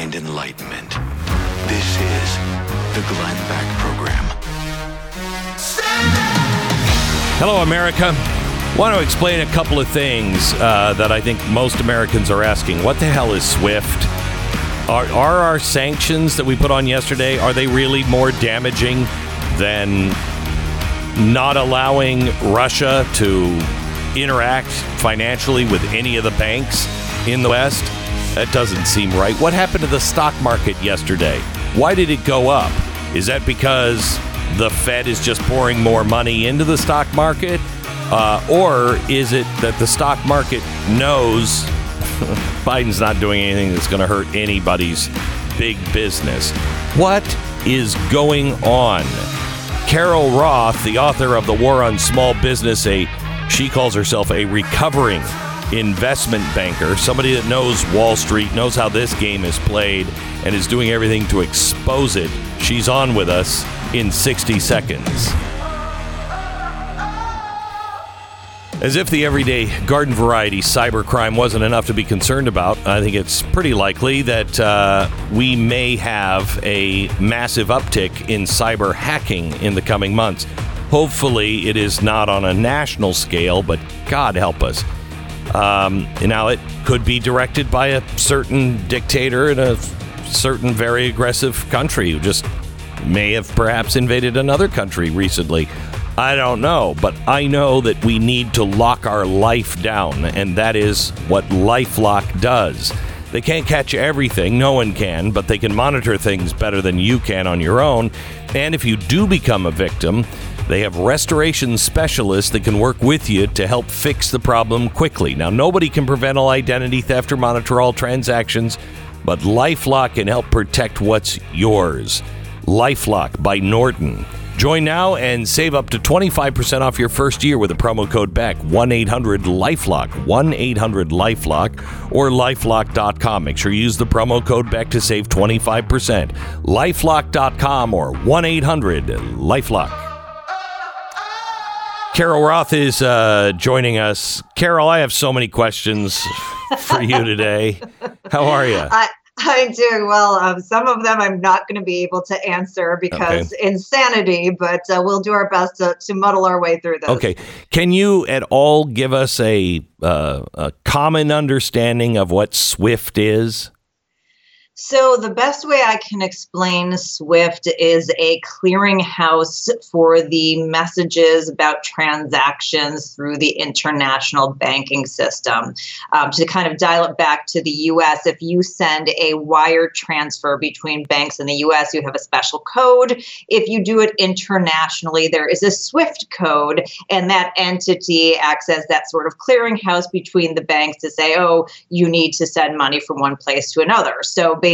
and enlightenment. This is the Glenn Beck Program. Hello, America. Want to explain a couple of things uh, that I think most Americans are asking. What the hell is SWIFT? Are, are our sanctions that we put on yesterday are they really more damaging than not allowing Russia to interact financially with any of the banks in the West? That doesn't seem right. What happened to the stock market yesterday? Why did it go up? Is that because the Fed is just pouring more money into the stock market? Uh, or is it that the stock market knows Biden's not doing anything that's going to hurt anybody's big business? What is going on? Carol Roth, the author of The War on Small Business, a she calls herself a recovering investment banker, somebody that knows Wall Street, knows how this game is played, and is doing everything to expose it. She's on with us in 60 seconds. As if the everyday garden variety cybercrime wasn't enough to be concerned about, I think it's pretty likely that uh, we may have a massive uptick in cyber hacking in the coming months. Hopefully, it is not on a national scale, but God help us. Um, now, it could be directed by a certain dictator in a certain very aggressive country who just may have perhaps invaded another country recently. I don't know, but I know that we need to lock our life down, and that is what Lifelock does. They can't catch everything, no one can, but they can monitor things better than you can on your own. And if you do become a victim, they have restoration specialists that can work with you to help fix the problem quickly. Now, nobody can prevent all identity theft or monitor all transactions, but Lifelock can help protect what's yours. Lifelock by Norton. Join now and save up to 25% off your first year with a promo code BECK 1 800 Lifelock, 1 800 Lifelock, or lifelock.com. Make sure you use the promo code BECK to save 25%. Lifelock.com or 1 800 Lifelock. Carol Roth is uh, joining us. Carol, I have so many questions for you today. How are you? I, I'm doing well. Um, some of them I'm not going to be able to answer because insanity, but uh, we'll do our best to, to muddle our way through those. Okay. Can you at all give us a, uh, a common understanding of what SWIFT is? So, the best way I can explain SWIFT is a clearinghouse for the messages about transactions through the international banking system. Um, to kind of dial it back to the US, if you send a wire transfer between banks in the US, you have a special code. If you do it internationally, there is a SWIFT code, and that entity acts as that sort of clearinghouse between the banks to say, oh, you need to send money from one place to another. So, basically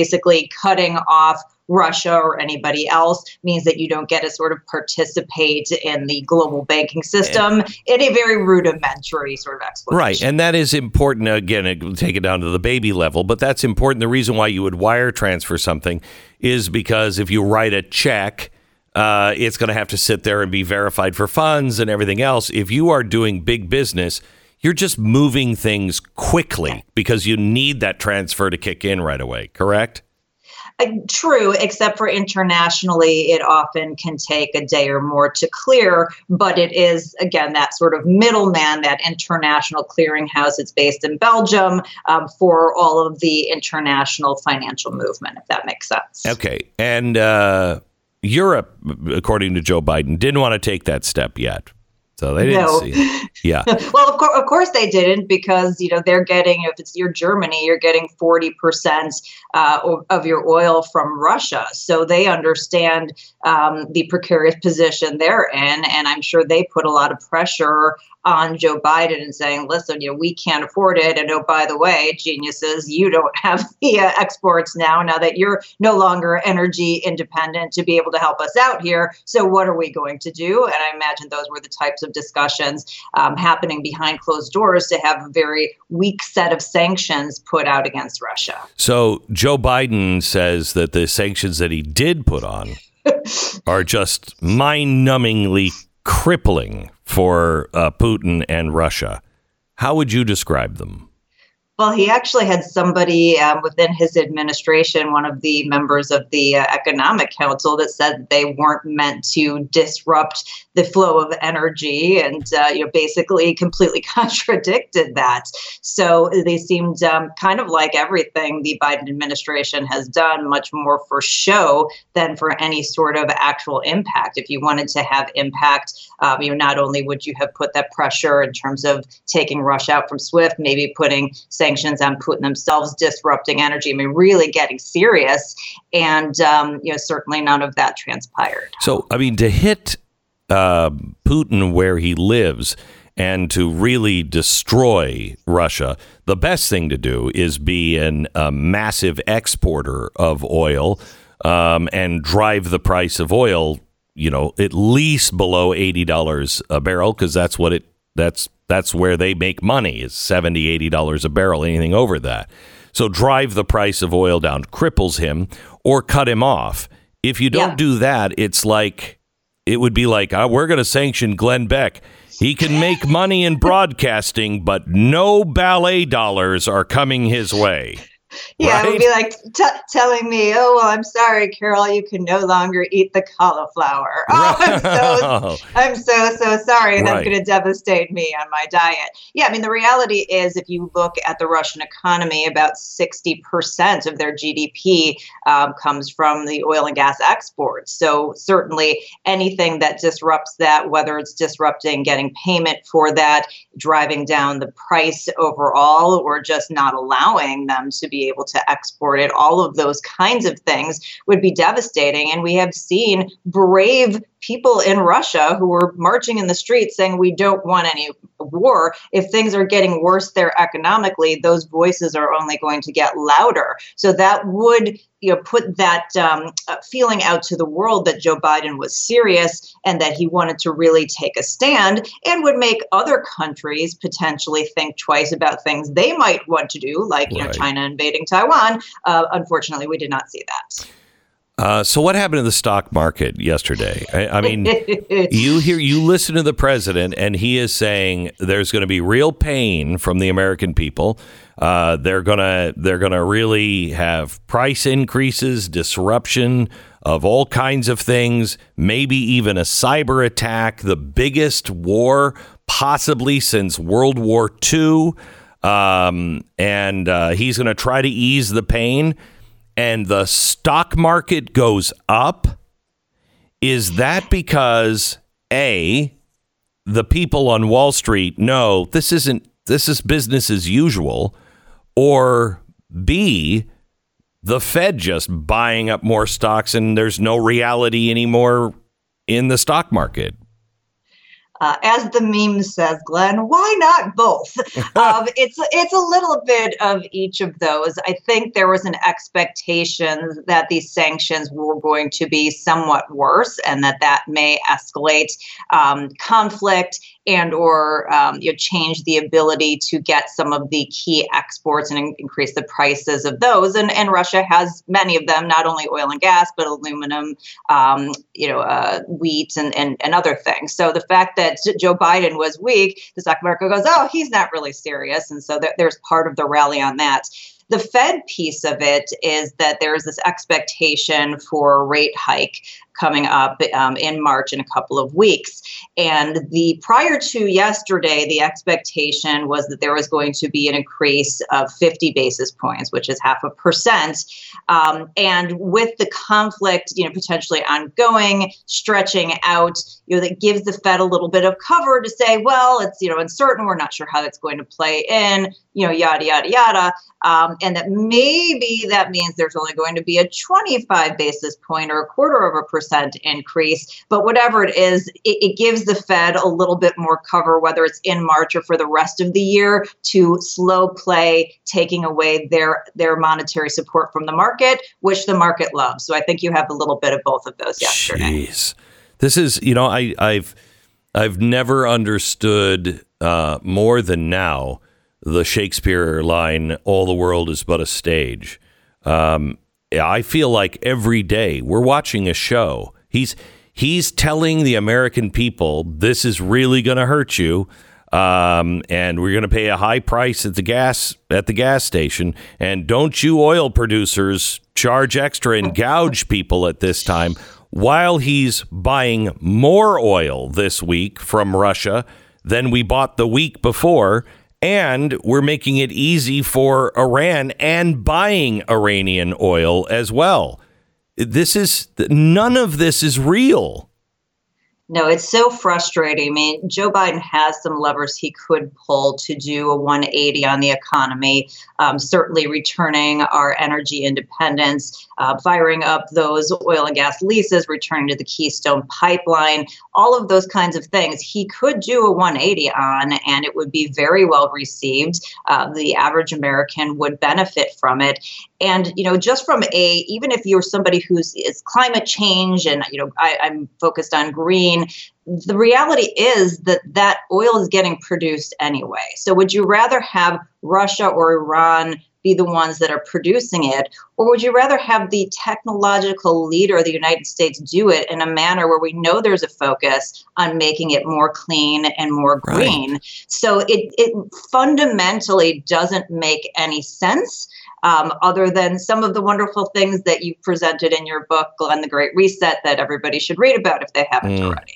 cutting off Russia or anybody else means that you don't get to sort of participate in the global banking system in a very rudimentary sort of explanation. Right. And that is important. Again, take it down to the baby level, but that's important. The reason why you would wire transfer something is because if you write a check, uh, it's going to have to sit there and be verified for funds and everything else. If you are doing big business, you're just moving things quickly because you need that transfer to kick in right away, correct? Uh, true, except for internationally, it often can take a day or more to clear. But it is, again, that sort of middleman, that international clearinghouse. It's based in Belgium um, for all of the international financial movement, if that makes sense. Okay. And uh, Europe, according to Joe Biden, didn't want to take that step yet. So they didn't No. see. Yeah. well, of, cour- of course they didn't because you know they're getting if it's your Germany, you're getting forty percent uh, o- of your oil from Russia. So they understand um, the precarious position they're in, and I'm sure they put a lot of pressure on Joe Biden and saying, "Listen, you know, we can't afford it, and oh, by the way, geniuses, you don't have the uh, exports now. Now that you're no longer energy independent to be able to help us out here, so what are we going to do?" And I imagine those were the types of discussions um, happening behind closed doors to have a very weak set of sanctions put out against Russia. So Joe Biden says that the sanctions that he did put on are just mind-numbingly crippling for uh, Putin and Russia. How would you describe them? Well, he actually had somebody um, within his administration, one of the members of the uh, Economic Council, that said they weren't meant to disrupt the flow of energy, and uh, you know, basically completely contradicted that. So they seemed um, kind of like everything the Biden administration has done, much more for show than for any sort of actual impact. If you wanted to have impact, um, you know, not only would you have put that pressure in terms of taking Russia out from SWIFT, maybe putting sanctions on Putin themselves, disrupting energy. I mean, really getting serious, and um, you know, certainly none of that transpired. So, I mean, to hit uh, Putin where he lives and to really destroy Russia, the best thing to do is be an, a massive exporter of oil um, and drive the price of oil, you know, at least below eighty dollars a barrel, because that's what it that's that's where they make money is 70 80 dollars a barrel anything over that. So drive the price of oil down cripples him or cut him off. If you don't Yeah. do that it's like it would be like uh, we're going to sanction Glenn Beck. He can make money in broadcasting but no ballet dollars are coming his way Yeah, it would be like t- telling me, "Oh, well, I'm sorry, Carol, you can no longer eat the cauliflower." Oh, I'm so I'm so so sorry. That's Right. going to devastate me on my diet. Yeah, I mean the reality is, if you look at the Russian economy, about sixty percent of their GDP um, comes from the oil and gas exports. So certainly anything that disrupts that, whether it's disrupting getting payment for that, driving down the price overall, or just not allowing them to be able to export it, all of those kinds of things would be devastating. And we have seen brave people in Russia who were marching in the streets saying we don't want any war. If things are getting worse there economically, those voices are only going to get louder. So that would you know put that um, uh, feeling out to the world that Joe Biden was serious and that he wanted to really take a stand and would make other countries potentially think twice about things they might want to do, like you know China invading Taiwan. Uh, unfortunately, we did not see that. uh, so what happened to the stock market yesterday I, I mean you hear you listen to the president and he is saying there's going to be real pain from the American people. Uh, they're gonna they're gonna really have price increases, disruption of all kinds of things, maybe even a cyber attack, the biggest war possibly since World War II. Um, and uh, he's going to try to ease the pain, and the stock market goes up. Is that because A, the people on Wall Street know this isn't this is business as usual, or B, the Fed just buying up more stocks and there's no reality anymore in the stock market? Uh, as the meme says, Glenn, why not both? um, it's it's a little bit of each of those. I think there was an expectation that these sanctions were going to be somewhat worse, and that that may escalate um, conflict and or um, you know, change the ability to get some of the key exports and in- increase the prices of those. And and Russia has many of them, not only oil and gas, but aluminum, um, you know, uh, wheat and, and and other things. So the fact that Joe Biden was weak, the stock market goes, oh, he's not really serious. And so there's part of the rally on that. The Fed piece of it is that there is this expectation for a rate hike coming up um, in March in a couple of weeks. And the prior to yesterday, the expectation was that there was going to be an increase of 50 basis points, which is half a percent. Um, and with the conflict, you know, potentially ongoing, stretching out, you know, that gives the Fed a little bit of cover to say, well, it's you know uncertain. We're not sure how it's going to play in, you know, yada yada yada. Um, and that maybe that means there's only going to be a 25 basis point or a quarter of a percent increase. But whatever it is, it, it gives the Fed a little bit more cover, whether it's in March or for the rest of the year, to slow play taking away their their monetary support from the market, which the market loves. So I think you have a little bit of both of those yesterday. Jeez. This is, you know, I, I've I've never understood uh, more than now the Shakespeare line, "All the world is but a stage." Um, I feel like every day we're watching a show. He's he's telling the American people this is really going to hurt you. Um, and we're going to pay a high price at the gas at the gas station. And don't you oil producers charge extra and gouge people at this time while he's buying more oil this week from Russia than we bought the week before. And we're making it easy for Iran and buying Iranian oil as well. This is none of this is real. No, it's so frustrating. I mean, Joe Biden has some levers he could pull to do a 180 on the economy, um, certainly returning our energy independence, uh, firing up those oil and gas leases, returning to the Keystone pipeline, all of those kinds of things. He could do a 180 on, and it would be very well received. Uh, the average American would benefit from it. And, you know, just from a, even if you're somebody who's is climate change and, you know, I, I'm focused on green the reality is that that oil is getting produced anyway. So would you rather have Russia or Iran be the ones that are producing it or would you rather have the technological leader of the United States do it in a manner where we know there's a focus on making it more clean and more green? Right. So it it fundamentally doesn't make any sense um, other than some of the wonderful things that you presented in your book, Glenn the Great Reset, that everybody should read about if they haven't mm. already.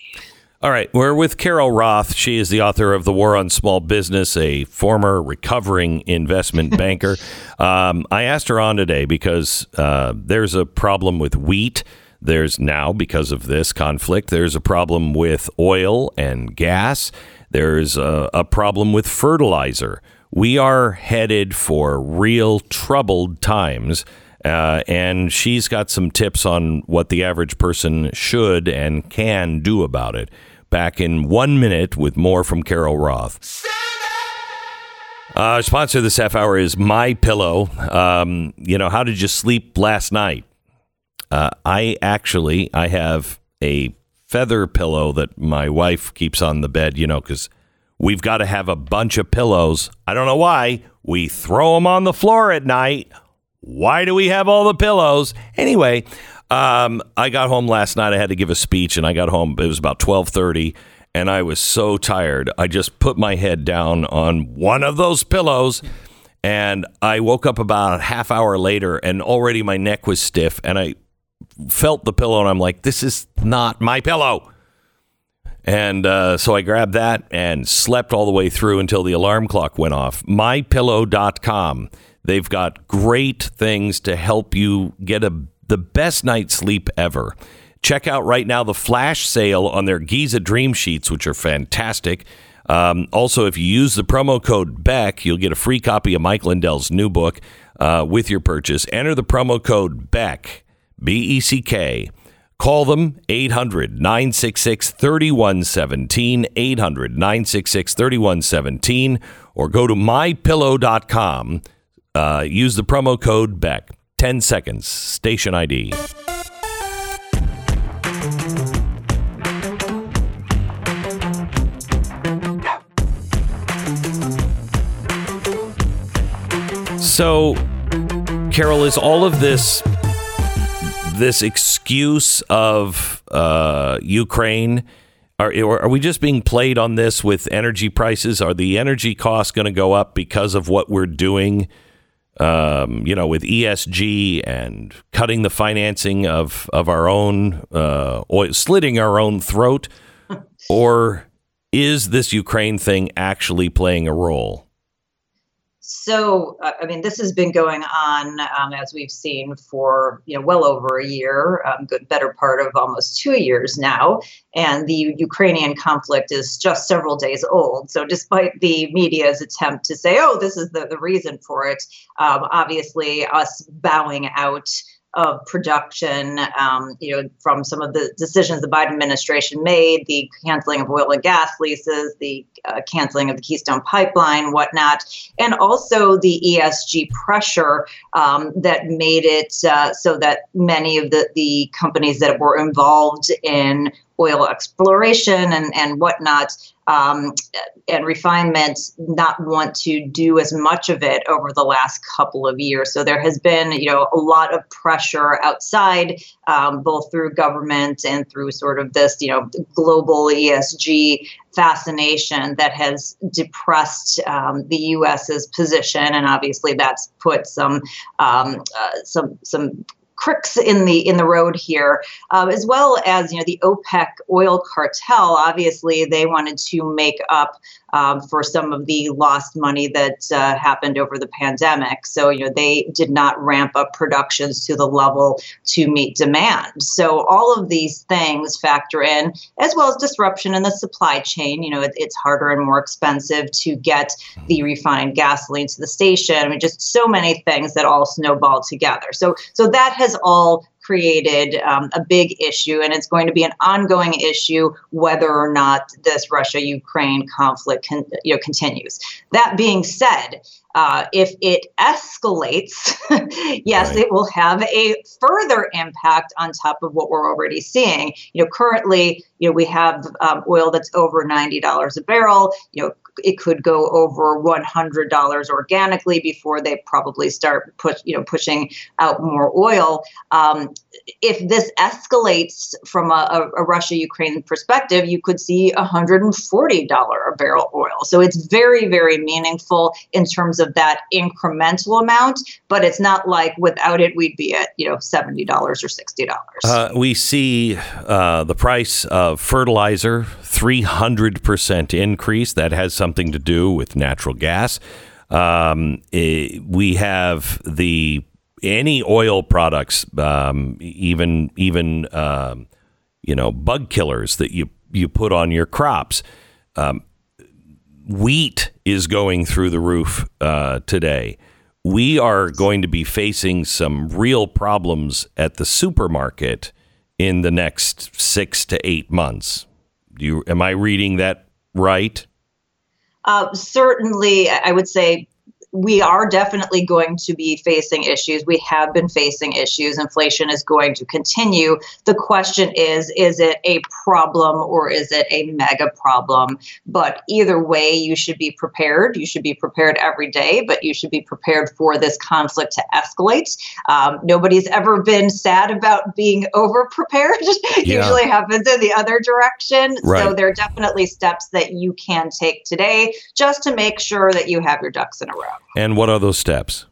All right, we're with Carol Roth. She is the author of The War on Small Business, a former recovering investment banker. Um, I asked her on today because uh, there's a problem with wheat. There's now, because of this conflict, there's a problem with oil and gas. There's a, a problem with fertilizer we are headed for real troubled times. Uh, and she's got some tips on what the average person should and can do about it. Back in one minute with more from Carol Roth. Uh, sponsor this half hour is My Pillow. Um, you know, how did you sleep last night? Uh, I actually I have a feather pillow that my wife keeps on the bed. You know, because We've got to have a bunch of pillows. I don't know why. We throw them on the floor at night. Why do we have all the pillows? Anyway, um, I got home last night. I had to give a speech, and I got home. It was about twelve thirty, and I was so tired. I just put my head down on one of those pillows, and I woke up about a half hour later, and already my neck was stiff, and I felt the pillow, and I'm like, "This is not my pillow." And uh, so I grabbed that and slept all the way through until the alarm clock went off. MyPillow.com. They've got great things to help you get a the best night's sleep ever. Check out right now the flash sale on their Giza Dream Sheets, which are fantastic. Um, also, if you use the promo code BECK, you'll get a free copy of Mike Lindell's new book uh, with your purchase. Enter the promo code BECK, B E C K Call them 800 966 3117, 800 966 3117, or go to mypillow.com. Uh, use the promo code BECK. 10 seconds, station ID. So, Carol, is all of this this excuse of uh, Ukraine Are, are we just being played on this with energy prices? Are the energy costs going to go up because of what we're doing? Um, you know, with ESG and cutting the financing of of our own uh, oil, slitting our own throat, or is this Ukraine thing actually playing a role? So, I mean, this has been going on um, as we've seen for you know well over a year, um, good better part of almost two years now, and the Ukrainian conflict is just several days old. So, despite the media's attempt to say, "Oh, this is the the reason for it," um, obviously us bowing out of production, um, you know, from some of the decisions the Biden administration made, the canceling of oil and gas leases, the uh, canceling of the Keystone Pipeline, whatnot, and also the ESG pressure um, that made it uh, so that many of the, the companies that were involved in oil exploration and, and whatnot um, and refinement not want to do as much of it over the last couple of years. So there has been, you know, a lot of pressure outside, um, both through government and through sort of this, you know, global ESG fascination that has depressed um, the U.S.'s position, and obviously that's put some um, uh, some some cricks in the in the road here, uh, as well as you know the OPEC oil cartel. Obviously, they wanted to make up um, for some of the lost money that uh, happened over the pandemic. So you know they did not ramp up productions to the level to meet demand. So all of these things factor in, as well as disruption in the supply chain. You know it, it's harder and more expensive to get the refined gasoline to the station. I mean, just so many things that all snowball together. So so that has all created um, a big issue, and it's going to be an ongoing issue whether or not this Russia-Ukraine conflict can, you know, continues. That being said, uh, if it escalates, yes, right. it will have a further impact on top of what we're already seeing. You know, currently, you know, we have um, oil that's over ninety dollars a barrel. You know, it could go over $100 organically before they probably start push, you know, pushing out more oil. Um, if this escalates from a, a Russia-Ukraine perspective, you could see $140 a barrel oil. So it's very, very meaningful in terms of that incremental amount. But it's not like without it we'd be at you know $70 or $60. Uh, we see uh, the price of fertilizer 300% increase. That has something to do with natural gas. Um, it, we have the any oil products, um, even even um, you know bug killers that you you put on your crops. Um, wheat is going through the roof uh, today. We are going to be facing some real problems at the supermarket in the next six to eight months. Do you am I reading that right? Uh, certainly, I would say we are definitely going to be facing issues. We have been facing issues. Inflation is going to continue. The question is is it a problem or is it a mega problem? But either way, you should be prepared. You should be prepared every day, but you should be prepared for this conflict to escalate. Um, nobody's ever been sad about being over prepared. Yeah. Usually happens in the other direction. Right. So there are definitely steps that you can take today just to make sure that you have your ducks in a row. And what are those steps?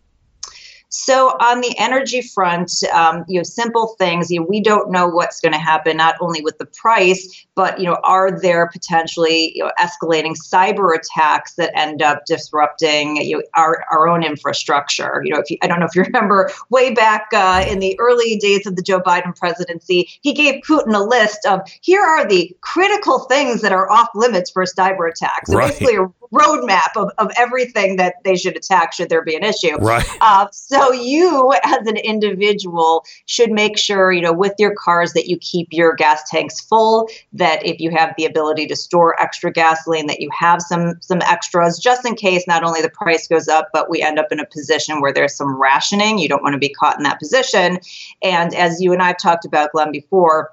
So on the energy front, um, you know, simple things. You know, we don't know what's going to happen not only with the price, but you know, are there potentially you know, escalating cyber attacks that end up disrupting you know, our our own infrastructure? You know, if you, I don't know if you remember way back uh, in the early days of the Joe Biden presidency, he gave Putin a list of here are the critical things that are off limits for cyber attacks. So right. basically, a roadmap of, of everything that they should attack should there be an issue. Right. Uh, so you, as an individual, should make sure you know with your cars that you keep your gas tanks full. That if you have the ability to store extra gasoline, that you have some some extras just in case not only the price goes up, but we end up in a position where there's some rationing. You don't want to be caught in that position. And as you and I've talked about, Glenn, before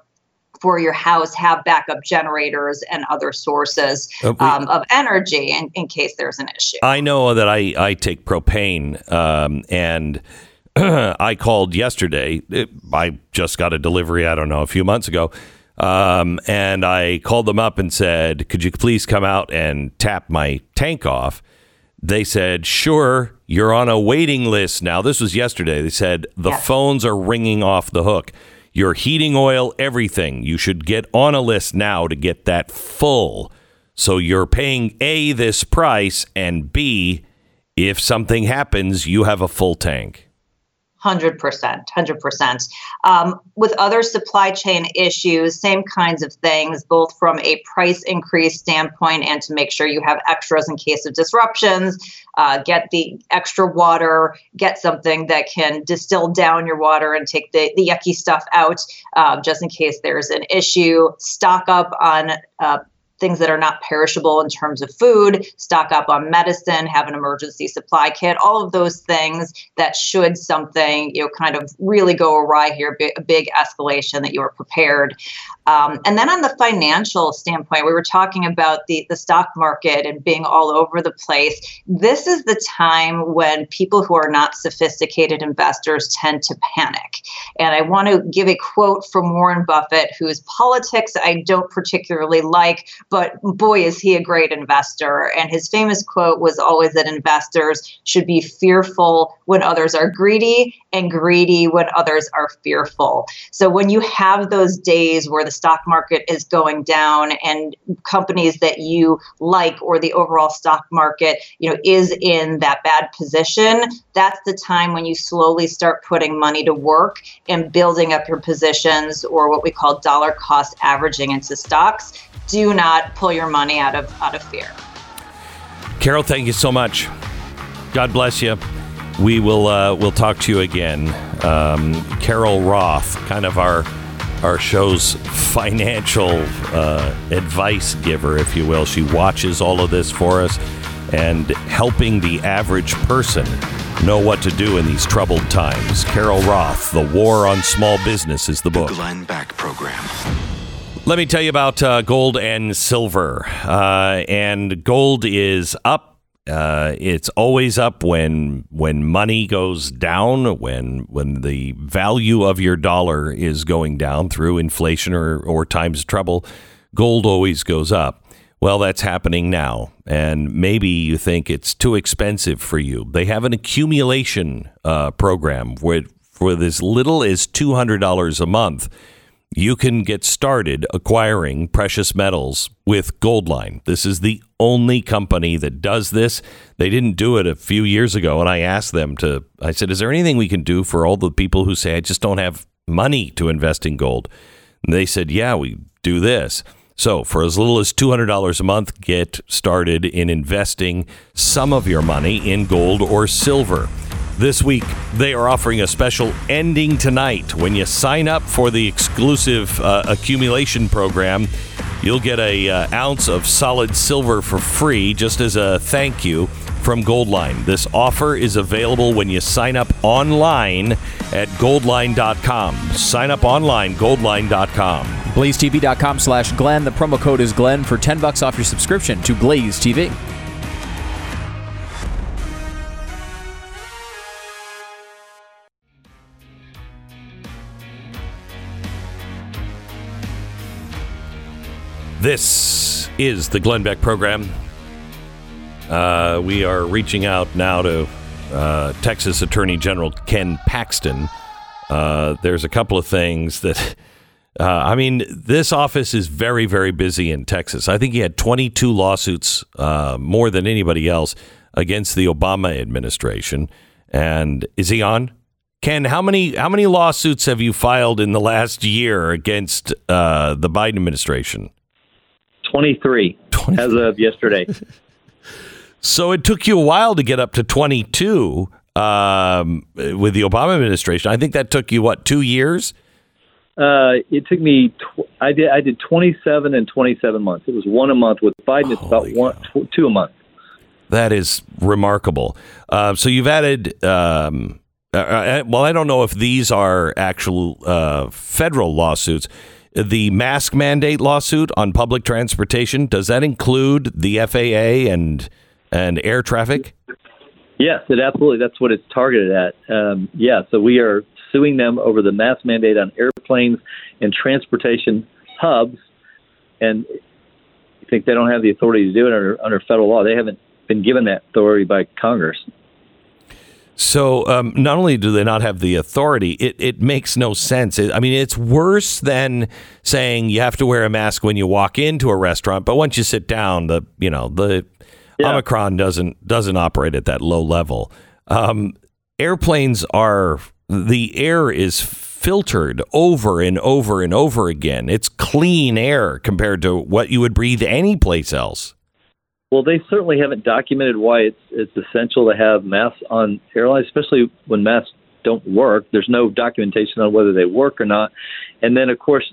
for your house have backup generators and other sources uh, um, of energy in, in case there's an issue. I know that I, I take propane um, and I called yesterday. I just got a delivery, I don't know, a few months ago. Um, and I called them up and said, "Could you please come out and tap my tank off?" They said, "Sure." You're on a waiting list now. This was yesterday. They said the phones are ringing off the hook. Your heating oil, everything. You should get on a list now to get that full. So you're paying A, this price, and B, if something happens, you have a full tank. Hundred percent, hundred percent. Um, With other supply chain issues, same kinds of things, both from a price increase standpoint and to make sure you have extras in case of disruptions. Uh, get the extra water. Get something that can distill down your water and take the, the yucky stuff out, uh, just in case there's an issue. Stock up on. Uh, things that are not perishable in terms of food, stock up on medicine, have an emergency supply kit, all of those things that should something, you know, kind of really go awry here, a big escalation that you are prepared. Um, and then on the financial standpoint, we were talking about the, the stock market and being all over the place. This is the time when people who are not sophisticated investors tend to panic. And I want to give a quote from Warren Buffett, whose politics I don't particularly like, but boy, is he a great investor. And his famous quote was always that investors should be fearful when others are greedy and greedy when others are fearful. So when you have those days where the stock market is going down and companies that you like or the overall stock market, you know, is in that bad position, that's the time when you slowly start putting money to work and building up your positions or what we call dollar cost averaging into stocks. Do not pull your money out of out of fear. Carol, thank you so much. God bless you. We will uh, we'll talk to you again. Um, Carol Roth, kind of our our show's financial uh, advice giver, if you will. She watches all of this for us and helping the average person know what to do in these troubled times. Carol Roth, The War on Small Business is the book. The Glenn Beck Program. Let me tell you about uh, gold and silver. Uh, and gold is up. Uh, it's always up when when money goes down, when when the value of your dollar is going down through inflation or, or times of trouble. Gold always goes up. Well, that's happening now, and maybe you think it's too expensive for you. They have an accumulation uh, program where for as little as two hundred dollars a month you can get started acquiring precious metals with Goldline. This is the only company that does this. They didn't do it a few years ago, and I asked them to, I said, Is there anything we can do for all the people who say, I just don't have money to invest in gold? And they said, Yeah, we do this. So, for as little as $200 a month, get started in investing some of your money in gold or silver. This week, they are offering a special ending tonight. When you sign up for the exclusive uh, accumulation program, you'll get a uh, ounce of solid silver for free, just as a thank you from Goldline. This offer is available when you sign up online at goldline.com. Sign up online, goldline.com. BlazeTV.com slash Glenn. The promo code is Glenn for 10 bucks off your subscription to Blaze TV. This is the Glenn Beck program. Uh, we are reaching out now to uh, Texas Attorney General Ken Paxton. Uh, there's a couple of things that, uh, I mean, this office is very, very busy in Texas. I think he had 22 lawsuits, uh, more than anybody else, against the Obama administration. And is he on? Ken, how many how many lawsuits have you filed in the last year against uh, the Biden administration? 23 as of yesterday. So it took you a while to get up to 22 um, with the Obama administration. I think that took you what two years? Uh, it took me. Tw- I did. I did 27 and 27 months. It was one a month. With Biden, it's about one, tw- two a month. That is remarkable. Uh, so you've added. Um, uh, uh, well, I don't know if these are actual uh, federal lawsuits. The mask mandate lawsuit on public transportation does that include the FAA and and air traffic? Yes, it absolutely. That's what it's targeted at. Um, yeah. So we are suing them over the mask mandate on airplanes and transportation hubs, and you think they don't have the authority to do it under, under federal law. They haven't been given that authority by Congress. So um, not only do they not have the authority, it, it makes no sense. It, I mean, it's worse than saying you have to wear a mask when you walk into a restaurant, but once you sit down, the you know the Yeah. Omicron doesn't doesn't operate at that low level. Um, airplanes are the air is filtered over and over and over again. It's clean air compared to what you would breathe anyplace else. Well, they certainly haven't documented why it's it's essential to have masks on airlines, especially when masks don't work. There's no documentation on whether they work or not. And then, of course,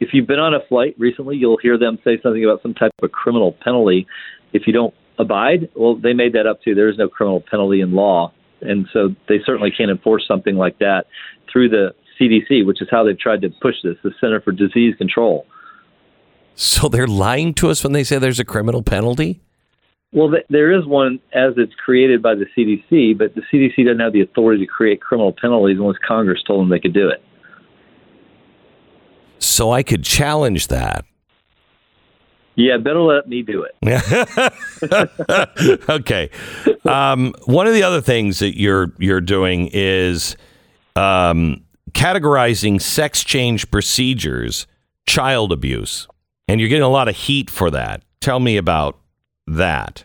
if you've been on a flight recently, you'll hear them say something about some type of criminal penalty if you don't abide. Well, they made that up too. There is no criminal penalty in law, and so they certainly can't enforce something like that through the CDC, which is how they've tried to push this, the Center for Disease Control. So they're lying to us when they say there's a criminal penalty. Well, th- there is one as it's created by the CDC, but the CDC doesn't have the authority to create criminal penalties unless Congress told them they could do it. So I could challenge that. Yeah, better let me do it. okay. Um, one of the other things that you're you're doing is um, categorizing sex change procedures child abuse, and you're getting a lot of heat for that. Tell me about that.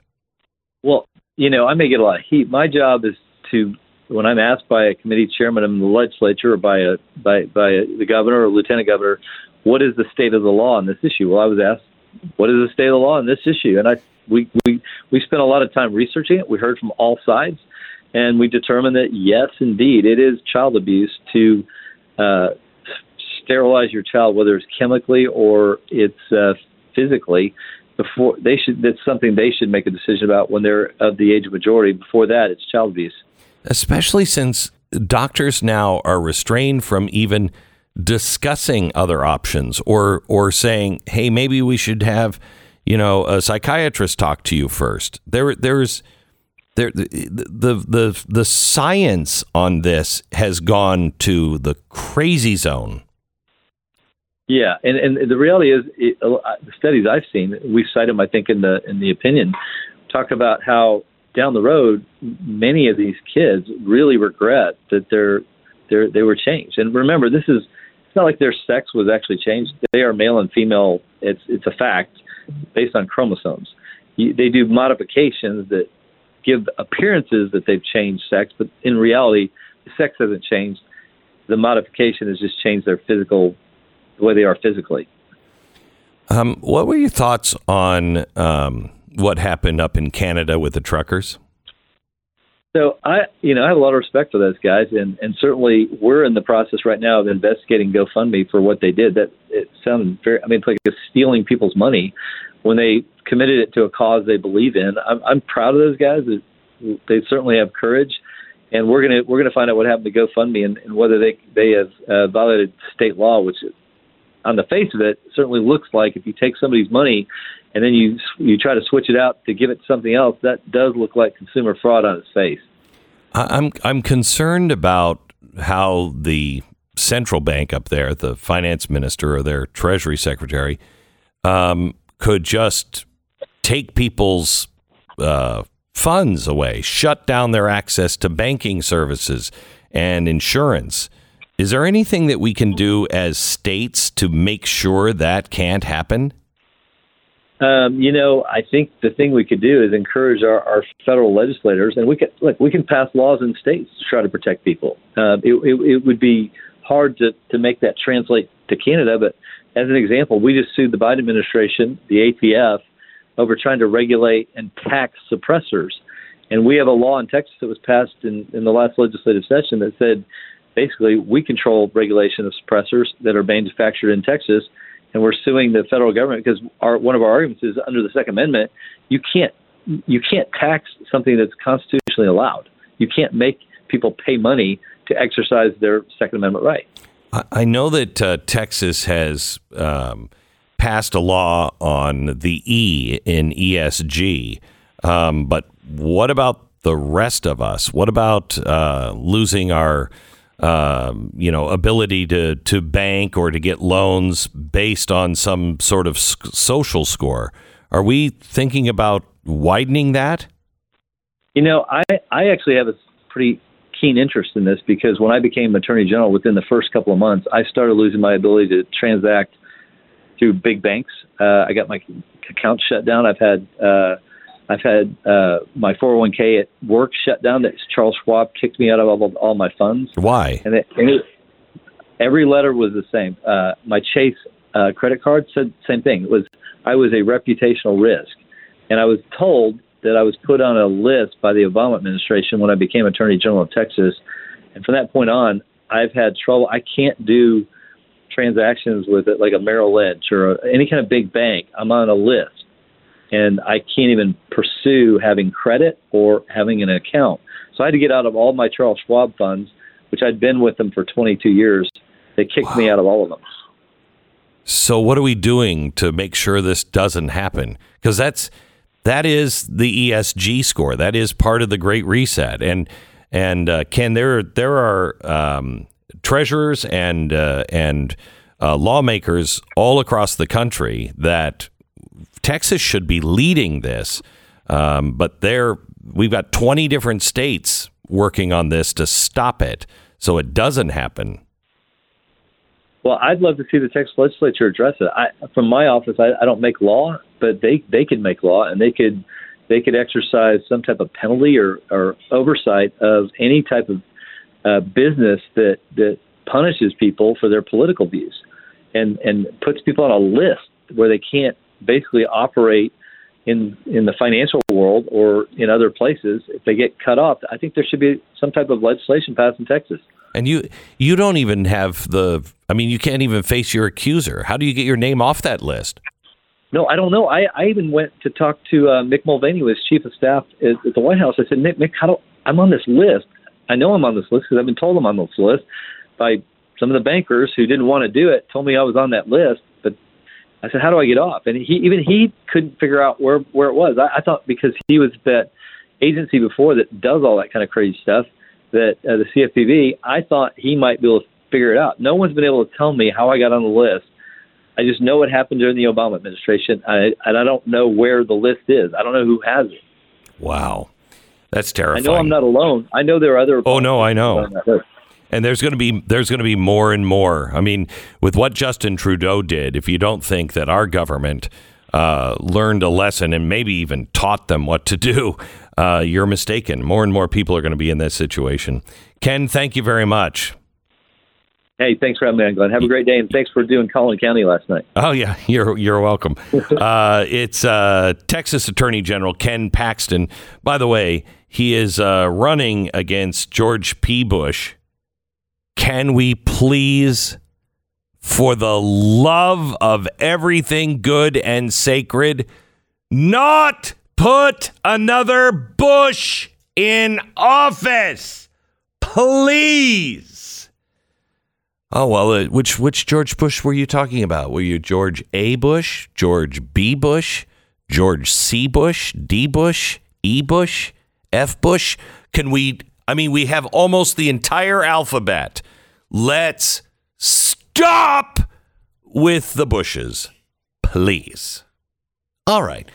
Well, you know, I may get a lot of heat. My job is to, when I'm asked by a committee chairman in the legislature or by a by by the governor or lieutenant governor, what is the state of the law on this issue? Well, I was asked, what is the state of the law on this issue? And I we we we spent a lot of time researching it. We heard from all sides, and we determined that yes, indeed, it is child abuse to uh, sterilize your child, whether it's chemically or it's uh, physically. Before they should, that's something they should make a decision about when they're of the age of majority. Before that, it's child abuse. Especially since doctors now are restrained from even discussing other options or or saying, "Hey, maybe we should have, you know, a psychiatrist talk to you first. There there's there the the the, the science on this has gone to the crazy zone. Yeah, and and the reality is, it, uh, the studies I've seen, we cite them, I think, in the in the opinion, talk about how down the road, many of these kids really regret that they're they're they were changed. And remember, this is it's not like their sex was actually changed. They are male and female. It's it's a fact based on chromosomes. You, they do modifications that give appearances that they've changed sex, but in reality, the sex hasn't changed. The modification has just changed their physical the way they are physically. Um, what were your thoughts on um, what happened up in Canada with the truckers? So I, you know, I have a lot of respect for those guys, and and certainly we're in the process right now of investigating GoFundMe for what they did. That it sounded very, I mean, it's like it's stealing people's money when they committed it to a cause they believe in. I'm I'm proud of those guys. They certainly have courage, and we're gonna we're gonna find out what happened to GoFundMe and, and whether they they have uh, violated state law, which on the face of it certainly looks like if you take somebody's money and then you you try to switch it out to give it to something else, that does look like consumer fraud on its face. I'm I'm concerned about how the central bank up there, the finance minister or their treasury secretary, um, could just take people's uh, funds away, shut down their access to banking services and insurance. Is there anything that we can do as states to make sure that can't happen? Um, you know, I think the thing we could do is encourage our, our federal legislators, and we can look. We can pass laws in states to try to protect people. Uh, it, it, it would be hard to to make that translate to Canada, but as an example, we just sued the Biden administration, the ATF, over trying to regulate and tax suppressors, and we have a law in Texas that was passed in in the last legislative session that said basically we control regulation of suppressors that are manufactured in Texas and we're suing the federal government because our one of our arguments is under the Second Amendment, you can't you can't tax something that's constitutionally allowed. You can't make people pay money to exercise their Second Amendment right. I- know that uh, Texas has um, passed a law on the E in ESG, um, but what about the rest of us? What about uh, losing our um, you know, ability to to bank or to get loans based on some sort of social score. Are we thinking about widening that? You know, I, I actually have a pretty keen interest in this because when I became Attorney General, within the first couple of months, I started losing my ability to transact through big banks. Uh, I got my account shut down. I've had uh, I've had uh, my 401k at work shut down. That Charles Schwab kicked me out of all, all my funds. Why? And, it, and it, every letter was the same. Uh, my Chase uh, credit card said the same thing. It was I was a reputational risk, and I was told that I was put on a list by the Obama administration when I became Attorney General of Texas. And from that point on, I've had trouble. I can't do transactions with it like a Merrill Lynch or any kind of big bank. I'm on a list, and I can't even pursue having credit or having an account. So I had to get out of all my Charles Schwab funds, which I'd been with them for 22 years. They kicked me out of all of them. So what are we doing to make sure this doesn't happen? Because that's that is the ESG score. That is part of the Great Reset. And and uh, Ken, there there are um, treasurers and uh, and uh, lawmakers all across the country that Texas should be leading this, um, but there we've got twenty different states working on this to stop it so it doesn't happen. Well, I'd love to see the Texas legislature address it. I, from my office, I, I don't make law, but they they could make law, and they could they could exercise some type of penalty or, or oversight of any type of uh, business that that punishes people for their political views, and and puts people on a list where they can't basically operate in in the financial world or in other places. If they get cut off, I think there should be some type of legislation passed in Texas. And you you don't even have the I mean you can't even face your accuser. How do you get your name off that list? No, I don't know. I, I even went to talk to uh, Mick Mulvaney, who was chief of staff at, at the White House. I said, Mick, Mick, how do I'm on this list? I know I'm on this list because I've been told I'm on this list by some of the bankers who didn't want to do it. Told me I was on that list, I said, how do I get off? And he even he couldn't figure out where where it was. I, I thought because he was that agency before that does all that kind of crazy stuff, that uh, the CFPB, I thought he might be able to figure it out. No one's been able to tell me how I got on the list. I just know what happened during the Obama administration, I, and I don't know where the list is. I don't know who has it. Wow. That's terrifying. I know I'm not alone. I know there are other. Oh, no, I know. On that list. And there's going to be there's going to be more and more. I mean, with what Justin Trudeau did, if you don't think that our government uh, learned a lesson and maybe even taught them what to do, uh, you're mistaken. More and more people are going to be in this situation. Ken, thank you very much. Hey, thanks for having me on, Glenn. Have a great day, and thanks for doing Collin County last night. Oh yeah, you're you're welcome. uh, it's uh, Texas Attorney General Ken Paxton. By the way, he is uh, running against George P. Bush. Can we please, for the love of everything good and sacred, not put another Bush in office, please? Oh well, uh, which which George Bush were you talking about? Were you George A. Bush, George B. Bush, George C. Bush, D. Bush, E. Bush, F. Bush? Can we? I mean, we have almost the entire alphabet. Let's stop with the Bushes, please. All right.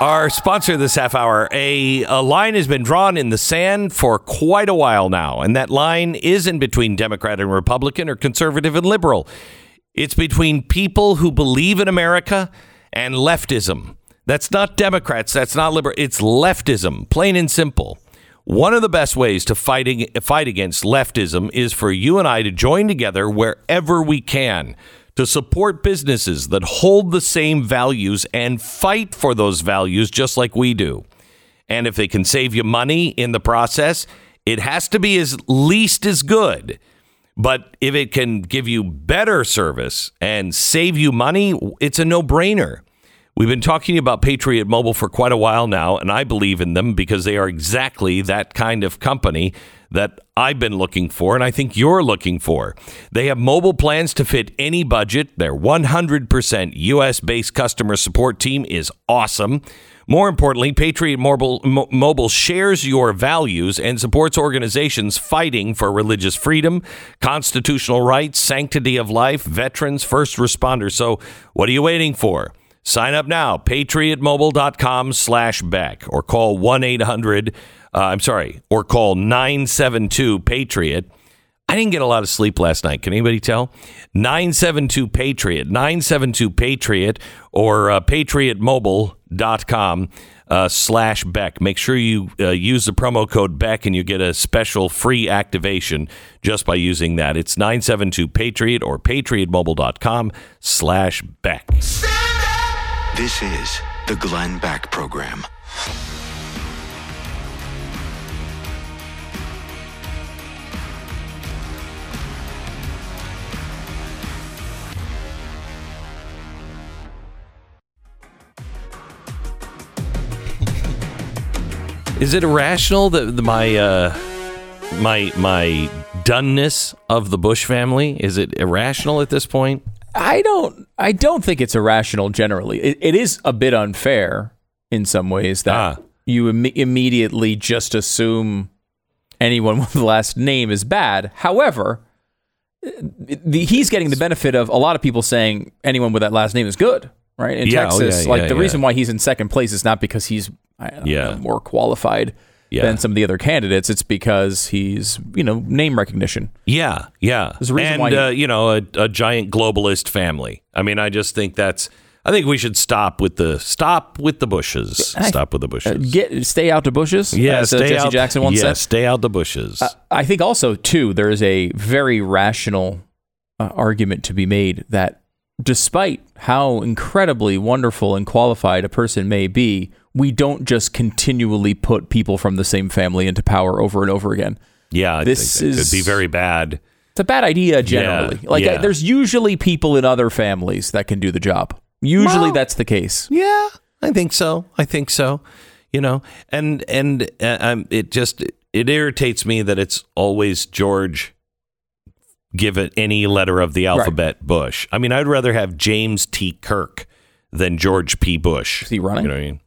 Our sponsor this half hour, a, a line has been drawn in the sand for quite a while now, and that line isn't between Democrat and Republican or conservative and liberal. It's between people who believe in America and leftism. That's not Democrats, that's not liberal, it's leftism, plain and simple. One of the best ways to fighting, fight against leftism is for you and I to join together wherever we can to support businesses that hold the same values and fight for those values just like we do. And if they can save you money in the process, it has to be as least as good. But if it can give you better service and save you money, it's a no brainer. We've been talking about Patriot Mobile for quite a while now, and I believe in them because they are exactly that kind of company that I've been looking for, and I think you're looking for. They have mobile plans to fit any budget. Their 100% US based customer support team is awesome. More importantly, Patriot Mobile, Mo- Mobile shares your values and supports organizations fighting for religious freedom, constitutional rights, sanctity of life, veterans, first responders. So, what are you waiting for? Sign up now, patriotmobile.com slash Beck, or call 1 800, uh, I'm sorry, or call 972 Patriot. I didn't get a lot of sleep last night. Can anybody tell? 972 Patriot, 972 Patriot, or uh, patriotmobile.com uh, slash Beck. Make sure you uh, use the promo code Beck and you get a special free activation just by using that. It's 972 Patriot or patriotmobile.com slash Beck. This is the Glenn Beck Program. Is it irrational that the- my uh, my my doneness of the Bush family is it irrational at this point? I don't. I don't think it's irrational generally. It, it is a bit unfair in some ways that Ah. you Im- immediately just assume anyone with the last name is bad. However, the, he's getting the benefit of a lot of people saying anyone with that last name is good. Right in Yeah, oh, Texas, yeah, like yeah, the reason why he's in second place is not because he's I don't Yeah. know, more qualified Yeah. than some of the other candidates. It's because he's you know name recognition. Yeah, yeah, There's a reason and why he- uh, you know a, a giant globalist family. I mean, I just think that's. I think we should stop with the stop with the bushes. I- Stop with the Uh, bushes. get stay out the bushes. yeah, as, uh, stay Jesse out. Jackson once yeah, said. stay out the bushes. I think also too there is a very rational uh, argument to be made that despite how incredibly wonderful and qualified a person may be, we don't just continually put people from the same family into power over and over again. yeah, this think that is- could be very bad. It's a bad idea generally. like yeah. uh, there's usually people in other families that can do the job. Usually Well- that's the case. Yeah, I think so. I think so. You know, and and uh, um, it just it irritates me that it's always George. Give it any letter of the alphabet Bush. I mean, I'd rather have James T. Kirk than George P. Bush. Is he running? You know what I mean?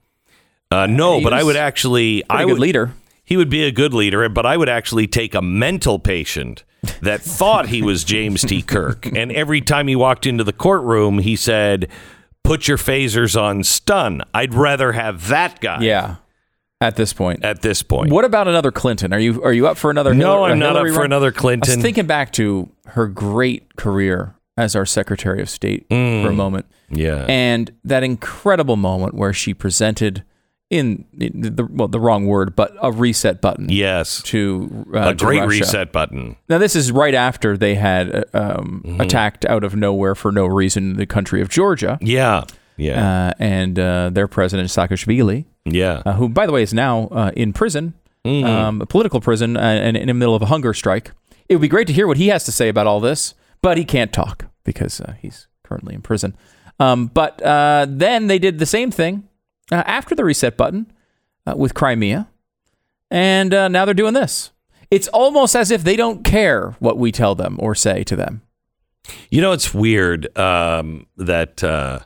Uh, no, but I would actually. I would leader. He would be a good leader, but I would actually take a mental patient that thought he was James T. Kirk, and every time he walked into the courtroom, he said, "Put your phasers on stun." I'd rather have that guy. Yeah. At this point. At this point, What about another Clinton? Are you are you up for another? No, Hillary- I'm not Hillary up for run? another I was Clinton. thinking back to her great career as our Secretary of State for a moment, yeah, and that incredible moment where she presented in, in the well the wrong word, but a reset button yes, to uh, a great reset button. Now this is right after they had uh, um, Mm-hmm. attacked out of nowhere for no reason the country of Georgia, Yeah, yeah, uh, and uh, their president Saakashvili yeah. uh, who, by the way, is now uh, in prison, Mm-hmm. um, a political prison, and in the middle of a hunger strike. It would be great to hear what he has to say about all this, but he can't talk because uh, he's currently in prison. Um, but uh, then they did the same thing uh, after the reset button uh, with Crimea, and uh, now they're doing this. It's almost as if they don't care what we tell them or say to them. You know, it's weird um, that uh,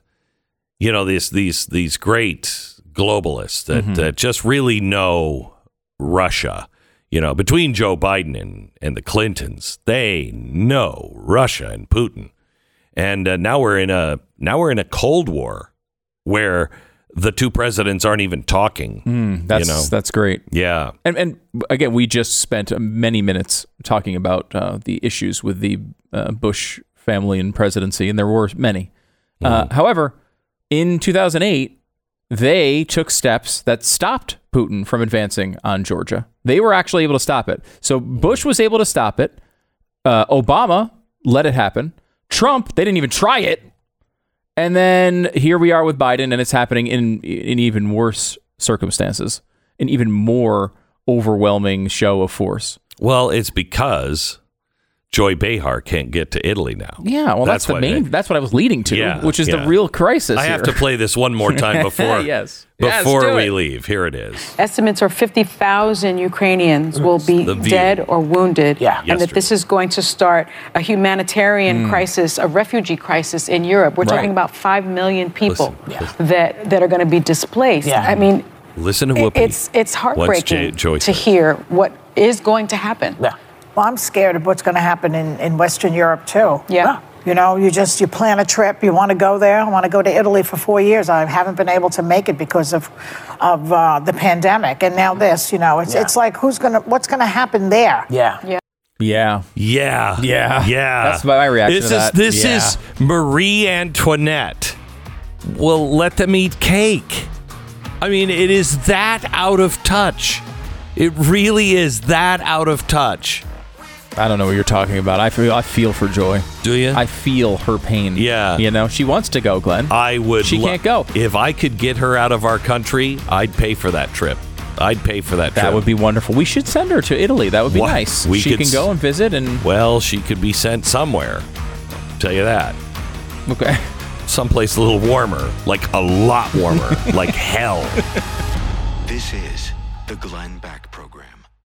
you know these these these great globalists that Mm-hmm. that just really know Russia. You know, between Joe Biden and, and the Clintons, they know Russia and Putin, and uh, now we're in a now we're in a Cold War where the two presidents aren't even talking. That's You know. that's great. Yeah, And, and again, we just spent many minutes talking about uh, the issues with the uh, Bush family and presidency, and there were many. Uh, however, in 2008, they took steps that stopped Putin from advancing on Georgia. They were actually able to stop it. So Bush was able to stop it. Uh, Obama let it happen. Trump, they didn't even try it. And then here we are with Biden, and it's happening in in even worse circumstances, an even more overwhelming show of force. Well, it's because Joy Behar can't get to Italy now. Yeah, well, that's, the main. they- that's what I was leading to, Yeah, which is yeah. the real crisis. I have to play this one more time before Yes. Yes, before do we it. leave. Here it is. Estimates are 50,000 Ukrainians will be dead or wounded. Yeah. And Yesterday. that this is going to start a humanitarian mm. crisis, a refugee crisis in Europe. We're Right. talking about 5 million people Listen, Yeah. that, that are going to be displaced. Yeah. I mean, Listen to it- Whoopi. it's, it's heartbreaking Jay- Joy to said. hear what is going to happen. Yeah. Well, I'm scared of what's going to happen in, in Western Europe too. Yeah. You know, you just you plan a trip, you want to go there. I want to go to Italy for four years. I haven't been able to make it because of of uh, the pandemic, and now this. You know, it's Yeah. it's like who's gonna what's gonna happen there? Yeah. Yeah. Yeah. Yeah. Yeah. Yeah. That's my reaction This to is that. this Yeah. is Marie Antoinette. Well, let them eat cake. I mean, it is that out of touch. It really is that out of touch. I don't know what you're talking about. I feel I feel for Joy. Do you? I feel her pain. Yeah. You know, she wants to go, Glenn. I would. She can't go. If I could get her out of our country, I'd pay for that trip. I'd pay for that. that trip. would be wonderful. We should send her to Italy. That would be What? nice. We she could can s- go and visit and Well, she could be sent somewhere. Tell you that. okay. Someplace a little warmer, like a lot warmer, like hell. This is the Glenn Beck